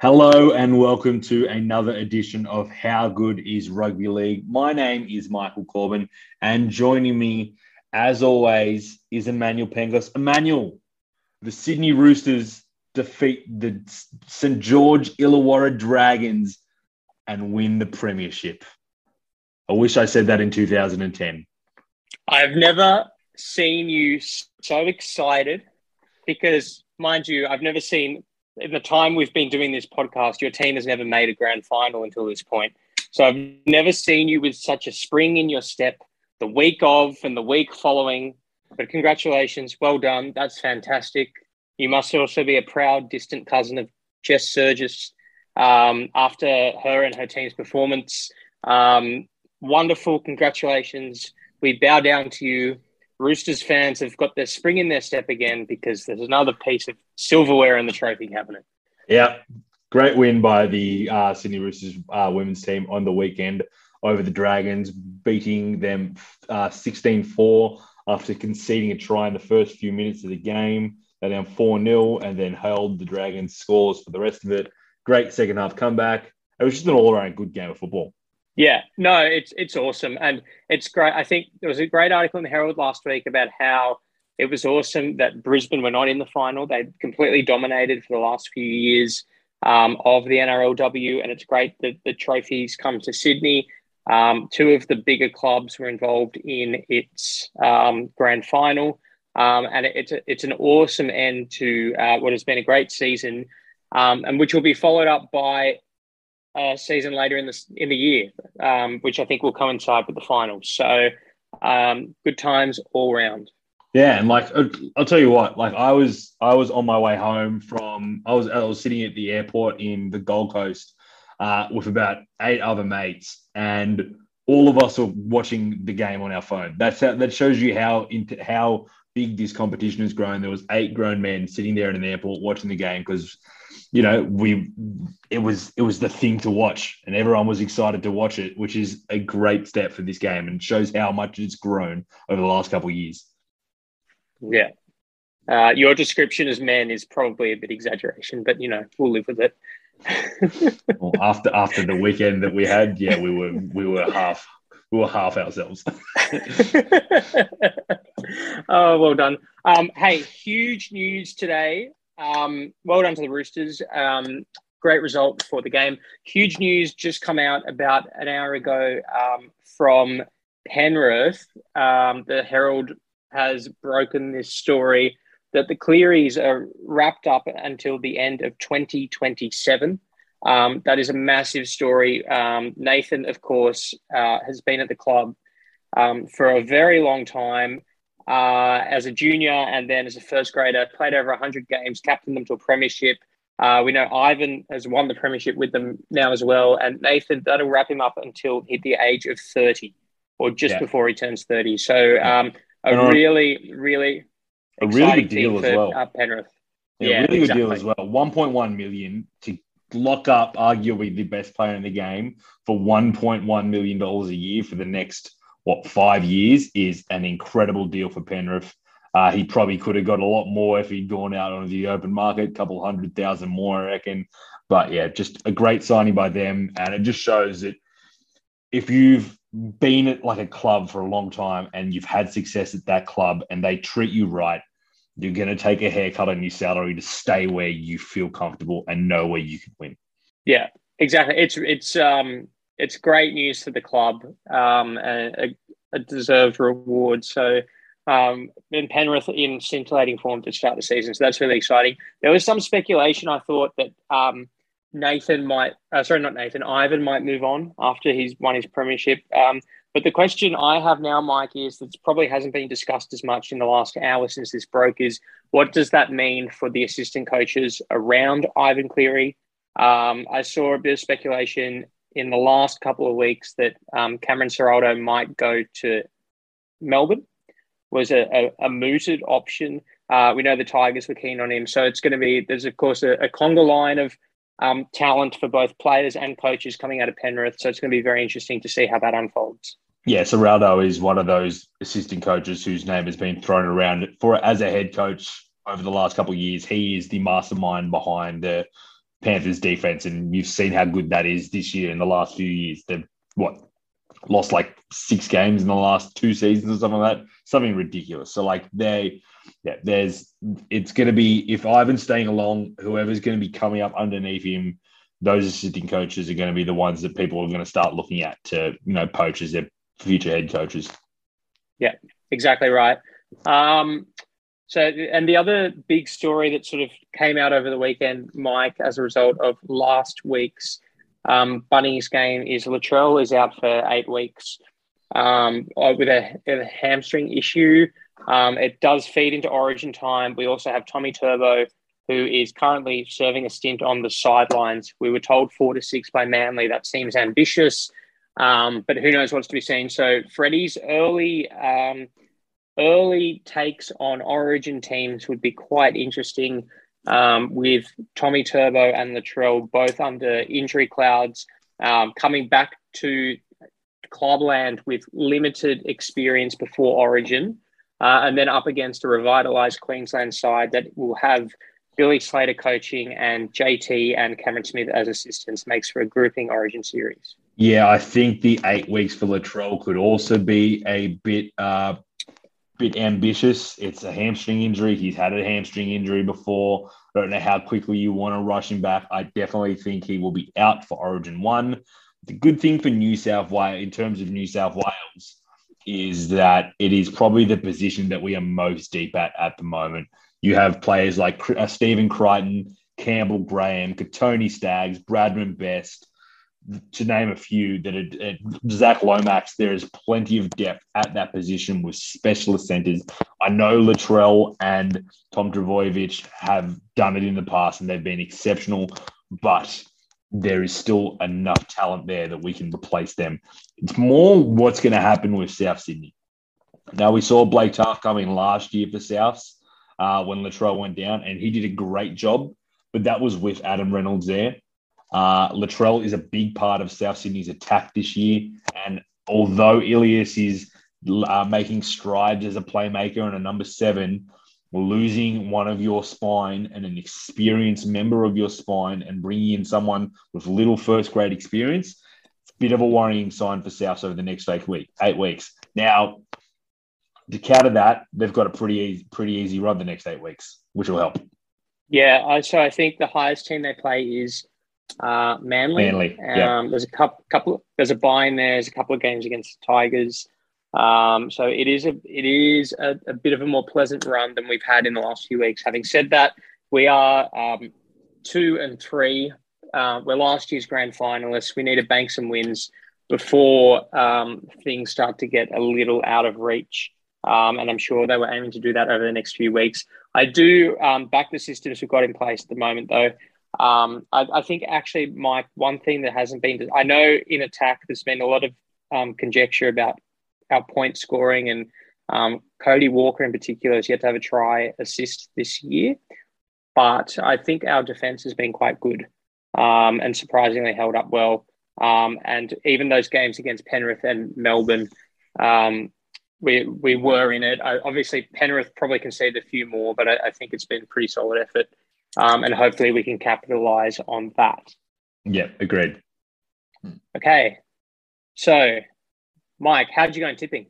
Hello and welcome to another edition of How Good is Rugby League. My name is Michael Corbin, and joining me, as always, is Emmanuel Pengos. Emmanuel, the Sydney Roosters defeat the St George Illawarra Dragons and win the premiership. I wish I said that in 2010. I've never seen you so excited because, mind you, I've never seen in the time we've been doing this podcast, your team has never made a grand final until this point. So I've never seen you with such a spring in your step the week of and the week following. But congratulations, well done. That's fantastic. You must also be a proud distant cousin of Jess Sergis um, after her and her team's performance. Um, wonderful. Congratulations. We bow down to you. Roosters fans have got their spring in their step again because there's another piece of silverware in the trophy cabinet. Yeah, great win by the uh, Sydney Roosters uh, women's team on the weekend over the Dragons, beating them uh, 16 uh, 4 after conceding a try in the first few minutes of the game. They're down 4 0 and then held the Dragons' scores for the rest of it. Great second half comeback. It was just an all around good game of football. Yeah, no, it's it's awesome and it's great. I think there was a great article in the Herald last week about how it was awesome that Brisbane were not in the final. They completely dominated for the last few years um, of the NRLW, and it's great that the trophies come to Sydney. Um, two of the bigger clubs were involved in its um, grand final, um, and it, it's a, it's an awesome end to uh, what has been a great season, um, and which will be followed up by a season later in the in the year, um, which I think will coincide with the finals. So good times all round. Yeah, and like uh, I'll tell you what, like I was I was on my way home from I was I was sitting at the airport in the Gold Coast uh, with about eight other mates, and all of us are watching the game on our phone. That's how, that shows you how into how big this competition has grown. There was eight grown men sitting there in an airport watching the game because you know we it was it was the thing to watch and everyone was excited to watch it which is a great step for this game and shows how much it's grown over the last couple of years yeah. Uh, your description as men is probably a bit exaggeration, but you know we'll live with it. well, after after the weekend that we had, yeah, we were we were half we were half ourselves. oh, well done. Um, hey, huge news today. Um, well done to the Roosters. Um, great result for the game. Huge news just come out about an hour ago um, from Penrith. Um, the Herald has broken this story that the Clearys are wrapped up until the end of 2027. Um, that is a massive story. Um, Nathan, of course, uh, has been at the club um, for a very long time uh, as a junior and then as a first grader, played over 100 games, captained them to a premiership. Uh, we know Ivan has won the premiership with them now as well. And Nathan, that'll wrap him up until hit the age of 30 or just yeah. before he turns 30. So, a really, really, a really good deal as well. Uh, Penrith. Yeah, yeah really exactly. good deal as well. 1.1 million to lock up arguably the best player in the game for 1.1 million dollars a year for the next what five years is an incredible deal for Penrith. Uh, he probably could have got a lot more if he'd gone out on the open market, a couple hundred thousand more, I reckon. But yeah, just a great signing by them, and it just shows that if you've been at like a club for a long time and you've had success at that club and they treat you right, you're going to take a haircut on your salary to stay where you feel comfortable and know where you can win. Yeah, exactly. It's it's um it's great news for the club, um, a, a deserved reward. So, um, in Penrith in scintillating form to start the season, so that's really exciting. There was some speculation. I thought that um, Nathan might, uh, sorry, not Nathan, Ivan might move on after he's won his premiership. Um, But the question I have now, Mike, is that probably hasn't been discussed as much in the last hour since this broke is what does that mean for the assistant coaches around Ivan Cleary? Um, I saw a bit of speculation in the last couple of weeks that um, Cameron Ciraldo might go to Melbourne was a, a, a mooted option. Uh, we know the Tigers were keen on him, so it's going to be there's of course a, a conga line of um, talent for both players and coaches coming out of Penrith. So it's going to be very interesting to see how that unfolds. Yeah, Ciraldo is one of those assistant coaches whose name has been thrown around for as a head coach over the last couple of years. He is the mastermind behind the Panthers defense, and you've seen how good that is this year in the last few years. They've what lost like six games in the last two seasons or something like that. Something ridiculous. So like they yeah, there's it's gonna be if Ivan's staying along, whoever's gonna be coming up underneath him, those assistant coaches are going to be the ones that people are going to start looking at to you know poach as their future head coaches. Yeah, exactly right. Um, so, and the other big story that sort of came out over the weekend, Mike, as a result of last week's um, game, is Latrell is out for eight weeks um, uh, with a, a, hamstring issue. Um, it does feed into Origin time. We also have Tommy Turbo, who is currently serving a stint on the sidelines. We were told four to six by Manly. That seems ambitious, um, but who knows what's to be seen. So, Freddie's early um, early takes on Origin teams would be quite interesting. Um, with Tommy Turbo and Latrell both under injury clouds, um, coming back to clubland with limited experience before Origin, uh, and then up against a revitalised Queensland side that will have Billy Slater coaching and JT and Cameron Smith as assistants makes for a grouping Origin series. Yeah, I think the eight weeks for Latrell could also be a bit uh, bit ambitious. It's a hamstring injury. He's had a hamstring injury before. I don't know how quickly you want to rush him back. I definitely think he will be out for Origin one. The good thing for New South Wales, in terms of New South Wales, is that it is probably the position that we are most deep at at the moment. You have players like uh, Stephen Crichton, Campbell Graham, Kotoni Staggs, Bradman Best, to name a few, that Zach Lomax, there is plenty of depth at that position with specialist centers. I know Latrell and Tom Trbojevic have done it in the past and they've been exceptional, but there is still enough talent there that we can replace them. It's more what's going to happen with South Sydney. Now, we saw Blake Taaffe coming last year for Souths uh, when Latrell went down, and he did a great job, but that was with Adam Reynolds there. Uh, Latrell is a big part of South Sydney's attack this year. And although Ilias is uh, making strides as a playmaker and a number seven, losing one of your spine and an experienced member of your spine and bringing in someone with little first grade experience, it's a bit of a worrying sign for South over the next eight, week, eight weeks. Now, to counter that, they've got a pretty easy, pretty easy run the next eight weeks, which will help. Yeah, so I think the highest team they play is uh, Manly. Manly. Yeah. Um, there's a couple, couple. There's a buy in there. There's a couple of games against the Tigers. Um, so it is a it is a, a, bit of a more pleasant run than we've had in the last few weeks. Having said that, we are um, two and three. Uh, we're last year's grand finalists. We need to bank some wins before um, things start to get a little out of reach. Um, and I'm sure they were aiming to do that over the next few weeks. I do um, back the systems we've got in place at the moment, though. Um, I, I, think actually, Mike, one thing that hasn't been, I know in attack, there's been a lot of um, conjecture about our point scoring, and um, Cody Walker in particular has yet to have a try assist this year. But I think our defense has been quite good um, and surprisingly held up well. Um, and even those games against Penrith and Melbourne, um, we we were in it. I, obviously, Penrith probably conceded a few more, but I, I think it's been a pretty solid effort um, and hopefully we can capitalize on that. Yeah, agreed. Okay, so Mike, how did you go in tipping?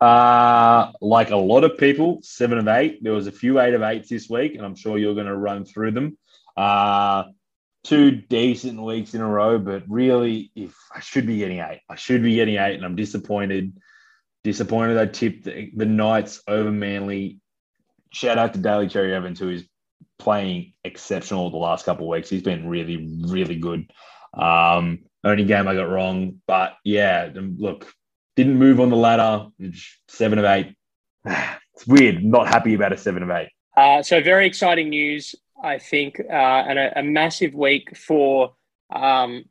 Uh, like a lot of people, seven of eight. There was a few eight of eights this week, and I'm sure you're going to run through them. Uh, two decent weeks in a row, but really, if I should be getting eight, I should be getting eight, and I'm disappointed. Disappointed I tipped the, the Knights over Manly. Shout out to Daly Cherry Evans, who is playing exceptional the last couple of weeks. He's been really, really good. Um, only game I got wrong, but yeah, look, didn't move on the ladder. Seven of eight. It's weird. Not happy about a seven of eight. Uh, so very exciting news, I think, uh, and a, a, massive week for um,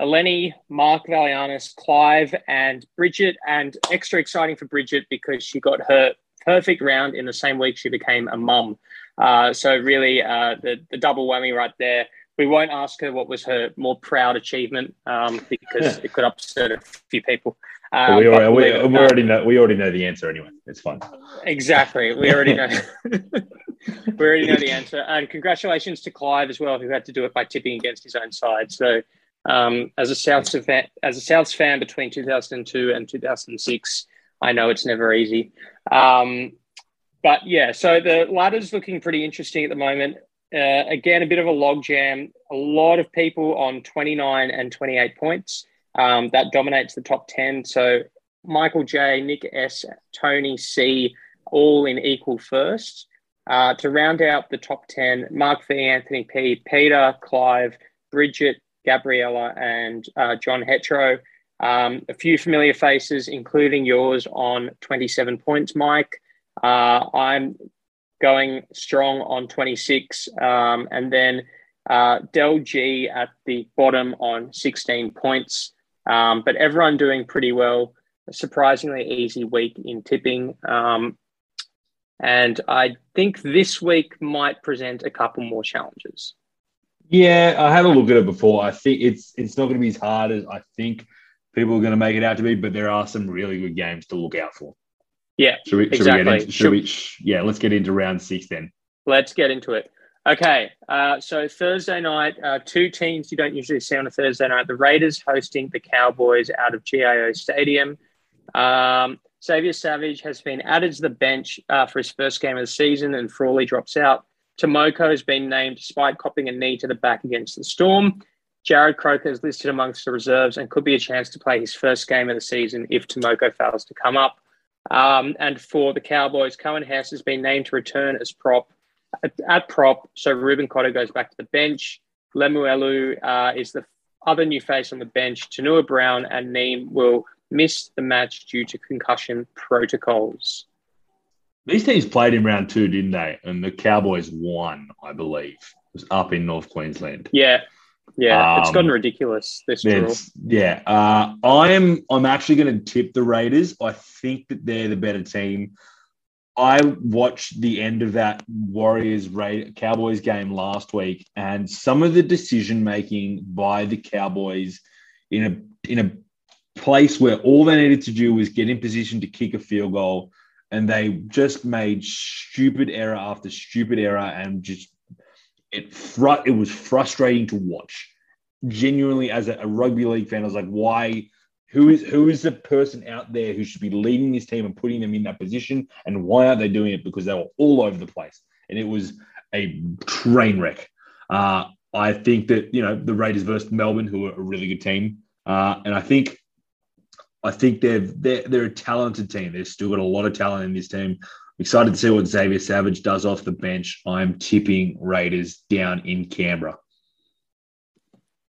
Eleni, Mark Valianis, Clive, and Bridget, and extra exciting for Bridget because she got her perfect round in the same week she became a mum. Uh, so really, uh, the the double whammy right there. We won't ask her what was her more proud achievement um, because it could upset a few people. Um, we, already, we, we already know we already know the answer anyway. It's fine. Exactly. We already know. we already know the answer. And congratulations to Clive as well, who had to do it by tipping against his own side. So, um, as a Souths fan, as a Souths fan between 2002 and 2006, I know it's never easy. Um, but yeah, so the ladder's looking pretty interesting at the moment. Uh, again, a bit of a logjam. A lot of people on 29 and 28 points um, that dominates the top 10. So Michael J, Nick S, Tony C, all in equal first. Uh, to round out the top 10, Mark V, Anthony P, Peter, Clive, Bridget, Gabriella, and uh, John Hetro. Um, a few familiar faces, including yours on 27 points, Mike. Uh, I'm going strong on 26. Um, and then uh, Del G at the bottom on 16 points. Um, but everyone doing pretty well. A surprisingly easy week in tipping. Um, and I think this week might present a couple more challenges. Yeah, I had a look at it before. I think it's it's not going to be as hard as I think people are going to make it out to be, but there are some really good games to look out for. Yeah, should we, should exactly. we into, should, should we, yeah, let's get into round six then. Let's get into it. Okay, uh, so Thursday night, uh, two teams you don't usually see on a Thursday night. The Raiders hosting the Cowboys out of GIO Stadium. Um, Xavier Savage has been added to the bench uh, for his first game of the season, and Frawley drops out. Tomoko has been named despite copping a knee to the back against the Storm. Jarrod Croker is listed amongst the reserves and could be a chance to play his first game of the season if Tomoko fails to come up. Um, and for the Cowboys, Coen Hess has been named to return as prop at, at prop, so Reuben Cotter goes back to the bench. Lemuelu uh, is the other new face on the bench. Tanua Brown and Neem will miss the match due to concussion protocols. These teams played in round two, didn't they? And the Cowboys won, I believe. It was up in North Queensland. Yeah. Yeah, um, it's gotten ridiculous this draw. Yeah, uh, I am. I'm actually going to tip the Raiders. I think that they're the better team. I watched the end of that Warriors Cowboys game last week, and some of the decision making by the Cowboys in a in a place where all they needed to do was get in position to kick a field goal, and they just made stupid error after stupid error, and just it fr- it was frustrating to watch. Genuinely, as a, a rugby league fan, I was like, why? who is who is the person out there who should be leading this team and putting them in that position? And why aren't they doing it? Because they were all over the place. And it was a train wreck. Uh, i think that you know the raiders versus melbourne who are a really good team. Uh, and i think i think they're, they're they're a talented team. They've still got a lot of talent in this team excited to see what xavier savage does off the bench i'm tipping raiders down in canberra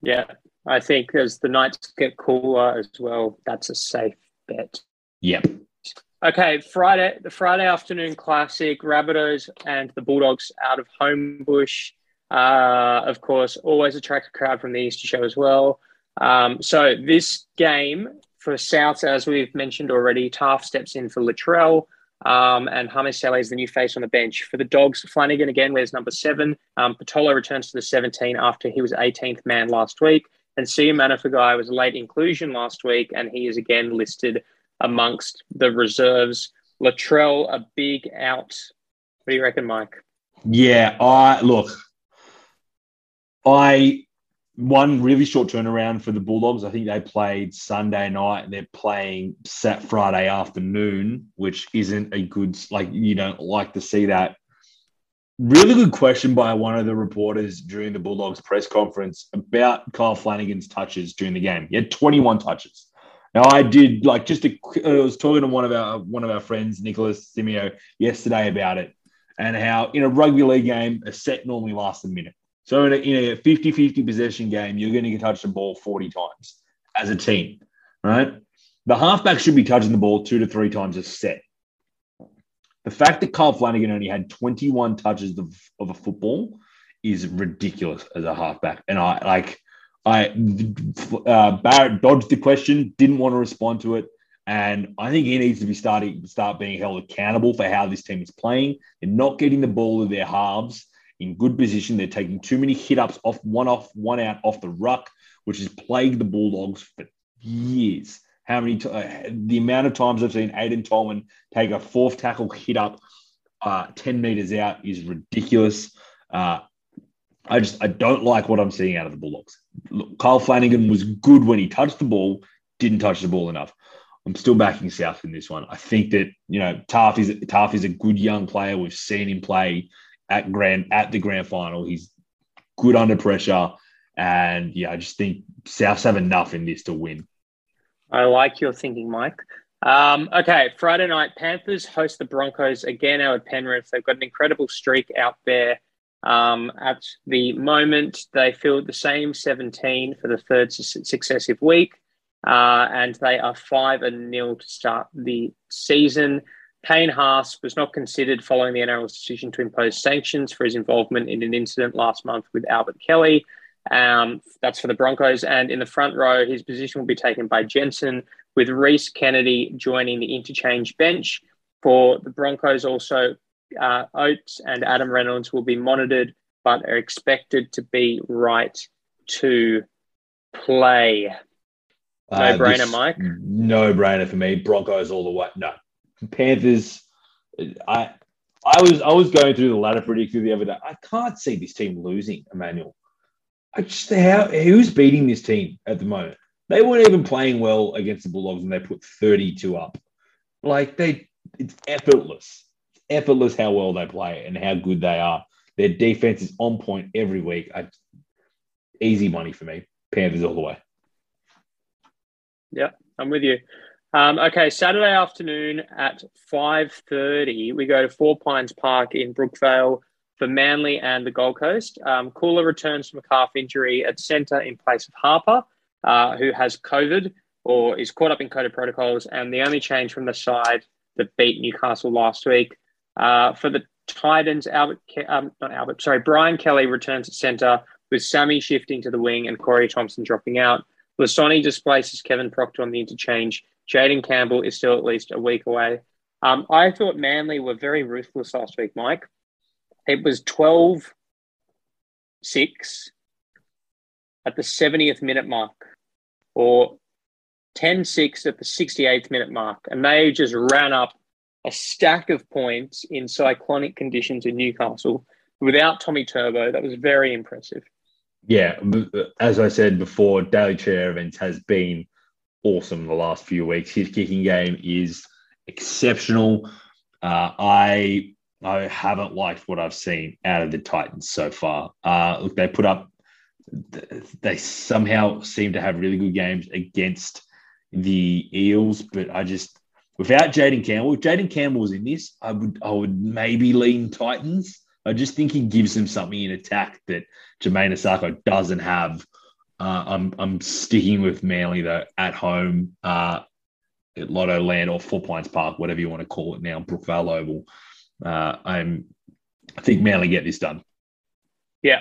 yeah I think as the nights get cooler as well, that's a safe bet. Yep. Okay, Friday, the Friday afternoon classic, Rabbitohs and the Bulldogs out of Homebush. Uh, of course, always attract a crowd from the Easter show as well. Um, so this game for South, as we've mentioned already, Taaffe steps in for Latrell. Um, and Hame Sele is the new face on the bench. For the Dogs, Flanagan again wears number seven. Um, Patolo returns to the 17 after he was 18th man last week. And Sia Manifagai was a late inclusion last week, and he is again listed amongst the reserves. Latrell, a big out. What do you reckon, Mike? Yeah, I look. I one really short turnaround for the Bulldogs. I think they played Sunday night they're playing Sat Friday afternoon, which isn't a good like you don't like to see that Really good question by one of the reporters during the Bulldogs press conference about Kyle Flanagan's touches during the game. He had 21 touches. Now I did like just a, I was talking to one of our one of our friends, Nicholas Simeo yesterday about it and how in a rugby league game, a set normally lasts a minute. So in a, in a 50-50 possession game, you're going to get touch the ball 40 times as a team, right? The halfback should be touching the ball two to three times a set. The fact that Carl Flanagan only had 21 touches of, of a football is ridiculous as a halfback. And I like, I uh, Barrett dodged the question, didn't want to respond to it, and I think he needs to be starting start being held accountable for how this team is playing. They're not getting the ball to their halves in good position. They're taking too many hit ups off one off, one out off the ruck, which has plagued the Bulldogs for years. How many? T- uh, the amount of times I've seen Aiden Tolman take a fourth tackle hit up uh, ten meters out is ridiculous. Uh, I just I don't like what I'm seeing out of the Bulldogs. Look, Kyle Flanagan was good when he touched the ball, didn't touch the ball enough. I'm still backing South in this one. I think that you know Taaffe is Taaffe is a good young player. We've seen him play at grand at the grand final. He's good under pressure, and yeah, I just think Souths have enough in this to win. I like your thinking, Mike. Um, okay, Friday night, Panthers host the Broncos again out Penrith. They've got an incredible streak out there. Um, at the moment, they field the same 17 for the third successive week, uh, and they are 5 and nil to start the season. Payne Haas was not considered following the NRL's decision to impose sanctions for his involvement in an incident last month with Albert Kelly. Um, that's for the Broncos. And in the front row, his position will be taken by Jensen, with Rhys Kennedy joining the interchange bench. For the Broncos, also uh, Oates and Adam Reynolds will be monitored, but are expected to be right to play. No uh, brainer, Mike. No brainer for me. Broncos all the way. No, Panthers. I I was I was going through the ladder predictor the other day. I can't see this team losing, Emmanuel. I just how who's beating this team at the moment? They weren't even playing well against the Bulldogs, and they put 32 up. Like they, it's effortless effortless how well they play and how good they are. Their defense is on point every week. I, easy money for me. Panthers all the way. Yeah, I'm with you. Um, okay, Saturday afternoon at 5.30, we go to Four Pines Park in Brookvale for Manly and the Gold Coast. Um, Koula returns from a calf injury at centre in place of Harper, uh, who has COVID or is caught up in COVID protocols. And the only change from the side that beat Newcastle last week uh, for the Titans, Albert, um, not Albert, sorry, Brian Kelly returns at centre with Sammy shifting to the wing and Corey Thompson dropping out. Lisone displaces Kevin Proctor on the interchange. Jayden Campbell is still at least a week away. Um, I thought Manly were very ruthless last week, Mike. It was 12 6 at the 70th minute mark or 10 6 at the 68th minute mark. And they just ran up a stack of points in cyclonic conditions in Newcastle without Tommy Turbo. That was very impressive. Yeah, as I said before, Daly Cherry Evans has been awesome the last few weeks. His kicking game is exceptional. Uh, I I haven't liked what I've seen out of the Titans so far. Uh, look, they put up. They somehow seem to have really good games against the Eels, but I just Without Jayden Campbell, if Jayden Campbell was in this, I would I would maybe lean Titans. I just think he gives them something in attack that Jamayne Isaako doesn't have. Uh, I'm I'm sticking with Manly though at home uh, at Lottoland or Four Pines Park, whatever you want to call it now, Brookvale Oval. Uh, I'm I think Manly get this done. Yeah,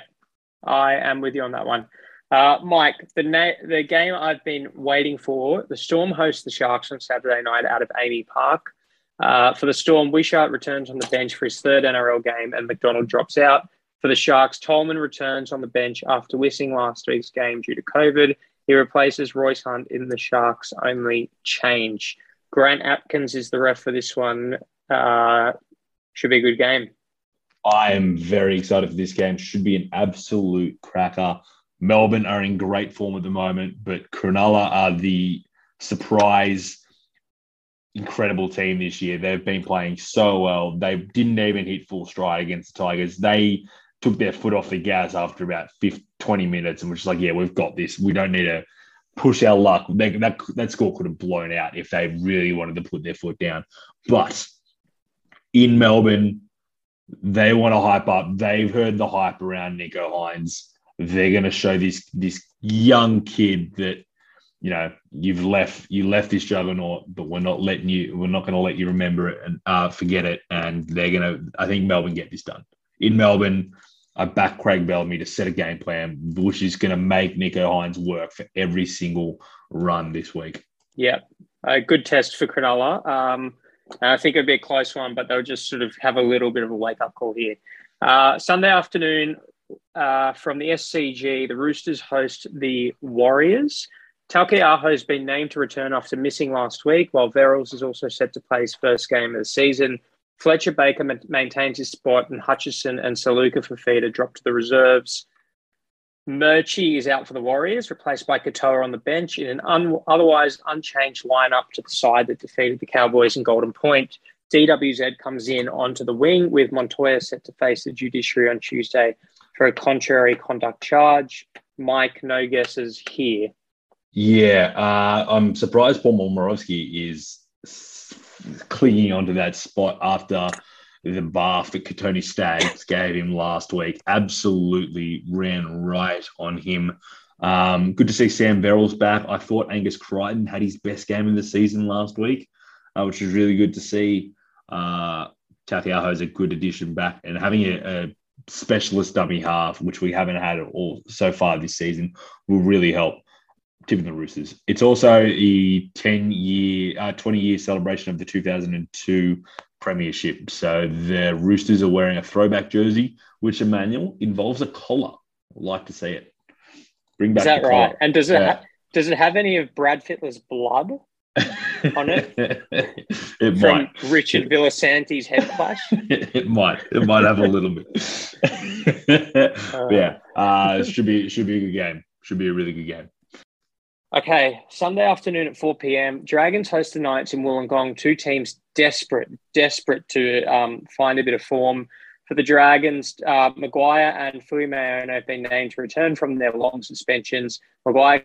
I am with you on that one. Uh, Mike, the na- the game I've been waiting for, the Storm hosts the Sharks on Saturday night out of AAMI Park. Uh, for the Storm, Wishart returns on the bench for his third NRL game and McDonald drops out. For the Sharks, Tolman returns on the bench after missing last week's game due to COVID. He replaces Royce Hunt in the Sharks' only change. Grant Atkins is the ref for this one. Uh, should be a good game. I am very excited for this game. Should be an absolute cracker. Melbourne are in great form at the moment, but Cronulla are the surprise, incredible team this year. They've been playing so well. They didn't even hit full stride against the Tigers. They took their foot off the gas after about 50, 20 minutes and was just like, yeah, we've got this. We don't need to push our luck. They, that, that score could have blown out if they really wanted to put their foot down. But in Melbourne, they want to hype up. They've heard the hype around Nicho Hynes. they're going to show this this young kid that you know, you've left you left this juggernaut, but we're not letting you. We're not going to let you remember it and uh, forget it. And they're going to. I think Melbourne get this done in Melbourne. I back Craig Bellamy to set a game plan, which is going to make Nicho Hynes work for every single run this week. Yeah, a good test for Cronulla. Um, I think it'd be a close one, but they'll just sort of have a little bit of a wake up call here. Uh, Sunday afternoon uh, from the SCG, the Roosters host the Warriors. Taukei'aho has been named to return after missing last week, while Verrills is also set to play his first game of the season. Fletcher Baker ma- maintains his spot, and Hutchison and Saluka Fifita drop to the reserves. Murchie is out for the Warriors, replaced by Katoa on the bench in an un- otherwise unchanged lineup to the side that defeated the Cowboys in Golden Point. DWZ comes in onto the wing with Montoya set to face the judiciary on Tuesday for a contrary conduct charge. Mike, no guesses here. Yeah, uh, I'm surprised Paul Momirovski is clinging onto that spot after the bath that Kotoni Staggs gave him last week. Absolutely ran right on him. Um, good to see Sam Verrills back. I thought Angus Crichton had his best game of the season last week, uh, which was really good to see. Uh, is a good addition back, and having a, a, specialist dummy half, which we haven't had at all so far this season, will really help tipping the Roosters. It's also the 10 year, uh, 20 year celebration of the 2002 Premiership. So the Roosters are wearing a throwback jersey, which Emmanuel involves a collar. I'd like to see it. Bring back Is that the right? collar. And does it Yeah. ha- does it have any of Brad Fittler's blood on it? it from might. Richard Villasanti's head clash? it might. It might have a little bit. But yeah, uh, it should be should be a good game. Should be a really good game. Okay, Sunday afternoon at 4 p.m. Dragons host the Knights in Wollongong. Two teams desperate, desperate to um, find a bit of form. For the Dragons, uh, McGuire and Fui Mayono have been named to return from their long suspensions. McGuire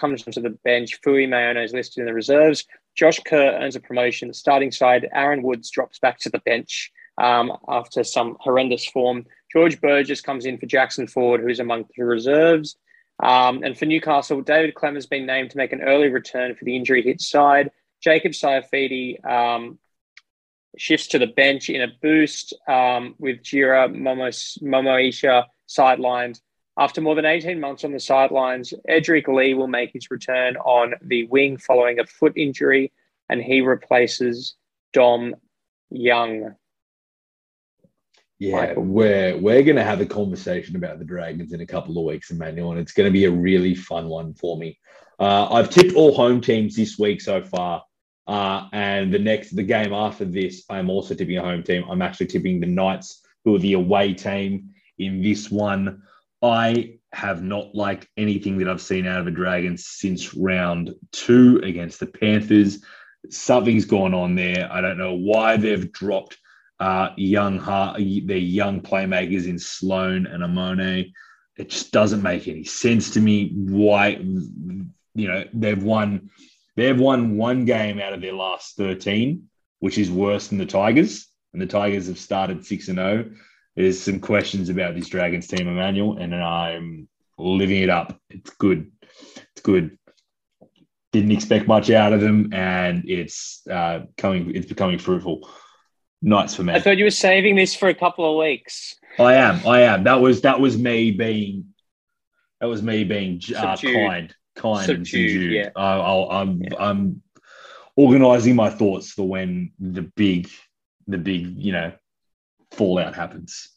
comes onto the bench. Fui Mayono is listed in the reserves. Josh Kerr earns a promotion. The starting side, Aaron Woods drops back to the bench um, after some horrendous form. George Burgess comes in for Jackson Ford, who's among the reserves. Um, and for Newcastle, David Clem has been named to make an early return for the injury hit side. Jacob Saifiti um, shifts to the bench in a boost um, with Jira Momos, Momoisha sidelined. After more than 18 months on the sidelines, Edrick Lee will make his return on the wing following a foot injury, and he replaces Dom Young. Yeah, Michael. we're we're going to have a conversation about the Dragons in a couple of weeks, Emmanuel, and it's going to be a really fun one for me. Uh, I've tipped all home teams this week so far, uh, and the next the game after this, I'm also tipping a home team. I'm actually tipping the Knights, who are the away team in this one. I have not liked anything that I've seen out of the Dragons since round two against the Panthers. Something's gone on there. I don't know why they've dropped uh, young heart, their young playmakers in Sloan and Amone. It just doesn't make any sense to me. Why, you know, they've won, they've won one game out of their last thirteen, which is worse than the Tigers, and the Tigers have started six and zero. There's some questions about this Dragons team, Emmanuel, and I'm living it up. It's good. It's good. Didn't expect much out of them, and it's uh, coming. It's becoming fruitful. Knights for me. I thought you were saving this for a couple of weeks. I am. I am. That was that was me being that was me being uh, Subdued. kind, kind and Subdued, subdued. yeah. I, I'll, I'm Yeah. I'm organizing my thoughts for when the big the big you know fallout happens.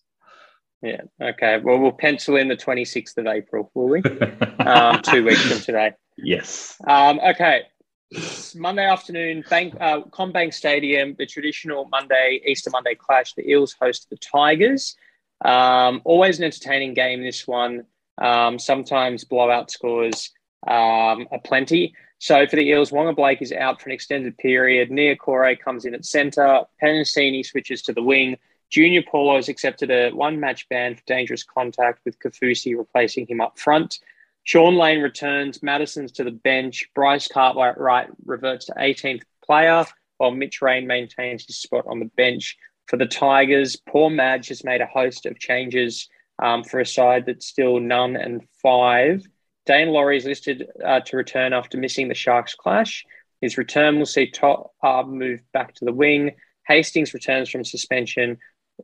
Yeah. Okay. Well, we'll pencil in the 26th of April, will we? Um, two weeks from today. yes. Um, okay. Monday afternoon, Bank uh, CommBank Stadium, the traditional Monday Easter Monday clash. The Eels host the Tigers. Um, always an entertaining game. This one. Um, sometimes blowout scores um, are plenty. So for the Eels, Waqa Blake is out for an extended period. Niukore comes in at centre. Penisini switches to the wing. Junior Paulo has accepted a one match ban for dangerous contact with Kafusi replacing him up front. Shaun Lane returns. Madison's to the bench. Bryce Cartwright reverts to 18th player, while Mitch Rein maintains his spot on the bench. For the Tigers, poor Madge has made a host of changes um, for a side that's still none and five. Daine Laurie is listed uh, to return after missing the Sharks clash. His return will see Top uh, move back to the wing. Hastings returns from suspension.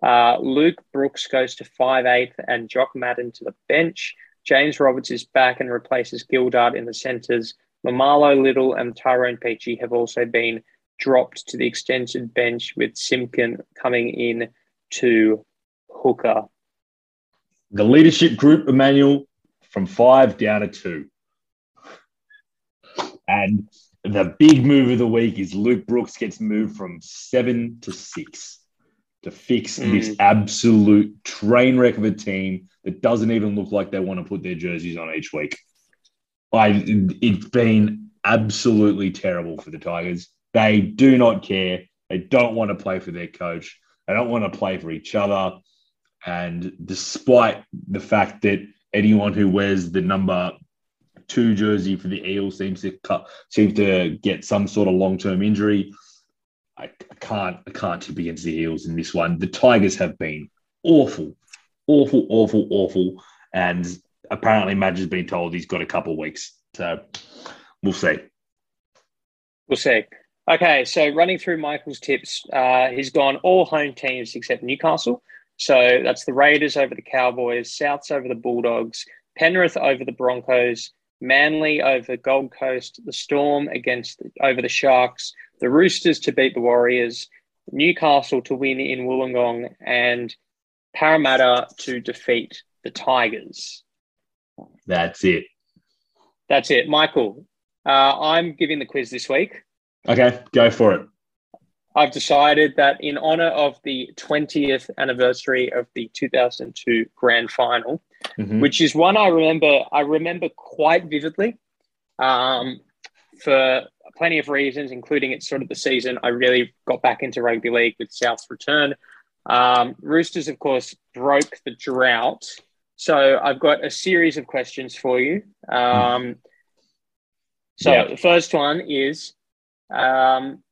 Uh, Luke Brooks goes to 5'8 and Jock Madden to the bench. James Roberts is back and replaces Gildart in the centres. Mamalo Little and Tyrone Peachey have also been dropped to the extended bench with Simpkin coming in to hooker. The leadership group, Emmanuel, from five down to two. And the big move of the week is Luke Brooks gets moved from seven to six to fix mm. this absolute train wreck of a team that doesn't even look like they want to put their jerseys on each week. I, it's been absolutely terrible for the Tigers. They do not care. They don't want to play for their coach. They don't want to play for each other. And despite the fact that anyone who wears the number two jersey for the Eels seems to cut, seems to get some sort of long term injury. I, I, can't I can't tip against the Eels in this one. The Tigers have been awful, awful, awful, awful, and apparently Madge has been told he's got a couple weeks. So we'll see. We'll see. Okay, so running through Michael's tips, uh, he's gone all home teams except Newcastle. So that's the Raiders over the Cowboys, Souths over the Bulldogs, Penrith over the Broncos, Manly over Gold Coast, the Storm against over the Sharks, the Roosters to beat the Warriors, Newcastle to win in Wollongong, and Parramatta to defeat the Tigers. That's it. That's it. Michael, uh, I'm giving the quiz this week. Okay, go for it. I've decided that in honor of the 20th anniversary of the 2002 grand final, mm-hmm. which is one I remember, I remember quite vividly um, for plenty of reasons, including it's sort of the season I really got back into rugby league with South's return. Um, Roosters, of course, broke the drought. So I've got a series of questions for you. Um, so yeah. the first one is um,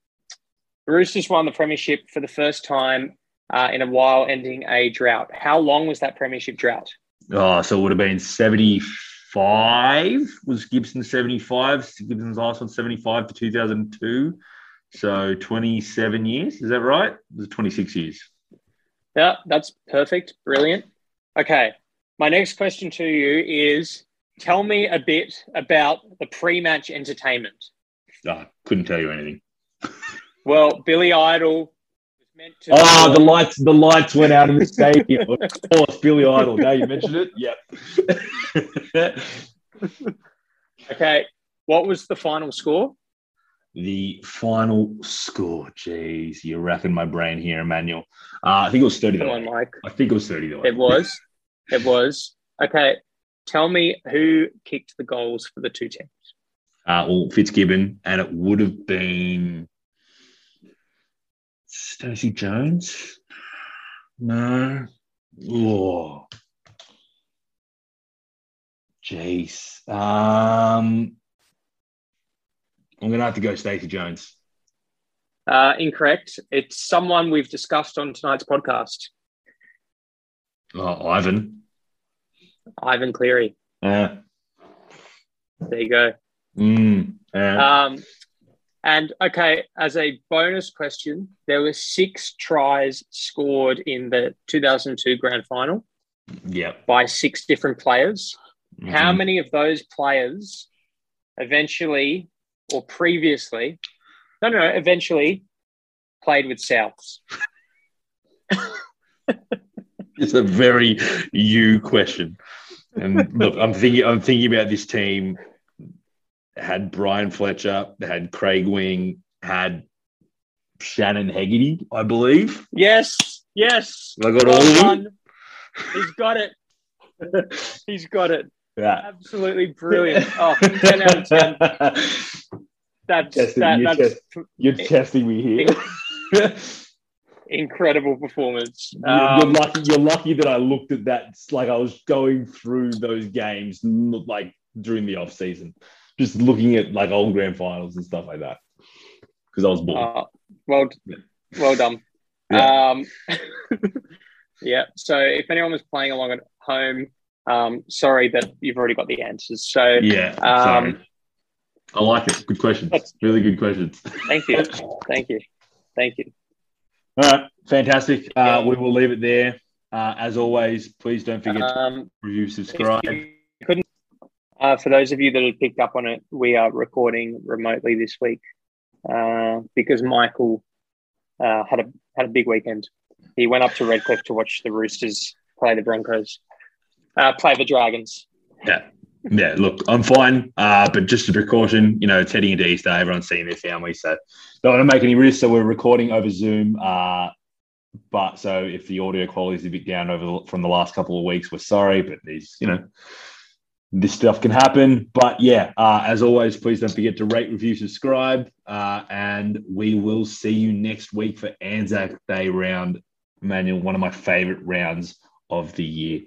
Roosters won the premiership for the first time uh, in a while, ending a drought. How long was that premiership drought? Oh, so it would have been 75. Was Gibson 75? Gibson's last one 75 to 2002. So 27 years. Is that right? It was 26 years. Yeah, that's perfect. Brilliant. Okay. My next question to you is tell me a bit about the pre match entertainment. Oh, couldn't tell you anything. Well, Billy Idol meant to. Oh, the lights! The lights went out in the stadium. of course, Billy Idol. Now you mentioned it. Yep. okay, what was the final score? The final score. Jeez, you're racking my brain here, Emmanuel. Uh, I think it was thirty. Come on, Mike. I think it was thirty. It was. it was. Okay, tell me who kicked the goals for the two teams. Uh, well, Fitzgibbon, and it would have been Stacey Jones? No. Oh. Jeez. Um, I'm going to have to go Stacey Jones. Uh, incorrect. It's someone we've discussed on tonight's podcast. Oh, Ivan. Ivan Cleary. Yeah. There you go. Mm, yeah. Um, and okay, as a bonus question, there were six tries scored in the 2002 grand final. Yeah. By six different players. Mm-hmm. How many of those players eventually or previously, no, no, no eventually played with Souths? it's a very you question. And look, I'm thinking I'm thinking about this team had Bryan Fletcher, had Craig Wing, had Shannon Hegarty, I believe. Yes, yes. I got well all of them. He's got it. He's got it. Yeah. Absolutely brilliant. Oh, 10 out of 10. That's, testing, that, you're, that's test, you're testing me here. incredible performance. You're, um, you're, lucky. You're lucky that I looked at that. Like I was going through those games, like during the off season just looking at like old grand finals and stuff like that because I was bored. Uh, well, yeah. well done. Yeah. Um, yeah. So if anyone was playing along at home, Um, sorry, that you've already got the answers. So Yeah. Um. I like it. Good questions. Really good questions. thank you, thank you, thank you. All right. Fantastic. Uh, Yeah. we will leave it there. Uh, as always, please don't forget to Um, review, subscribe. couldn't, uh, for those of you that have picked up on it, we are recording remotely this week uh, because Michael uh, had a had a big weekend. He went up to Redcliffe to watch the Roosters play the Broncos, uh, play the Dragons. Yeah. Yeah, look, I'm fine, uh, but just a precaution, you know, it's heading into Easter. Everyone's seeing their family, so don't want to make any risks. So we're recording over Zoom. Uh, but so if the audio quality is a bit down over the, from the last couple of weeks, we're sorry, but these, you know, this stuff can happen. But yeah, uh, as always, please don't forget to rate, review, subscribe, uh, and we will see you next week for Anzac Day round. Manuel, one of my favorite rounds of the year.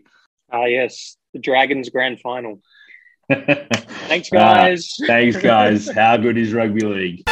Ah, yes, the Dragons grand final. Thanks, Uh, guys. Thanks, guys. How good is rugby league?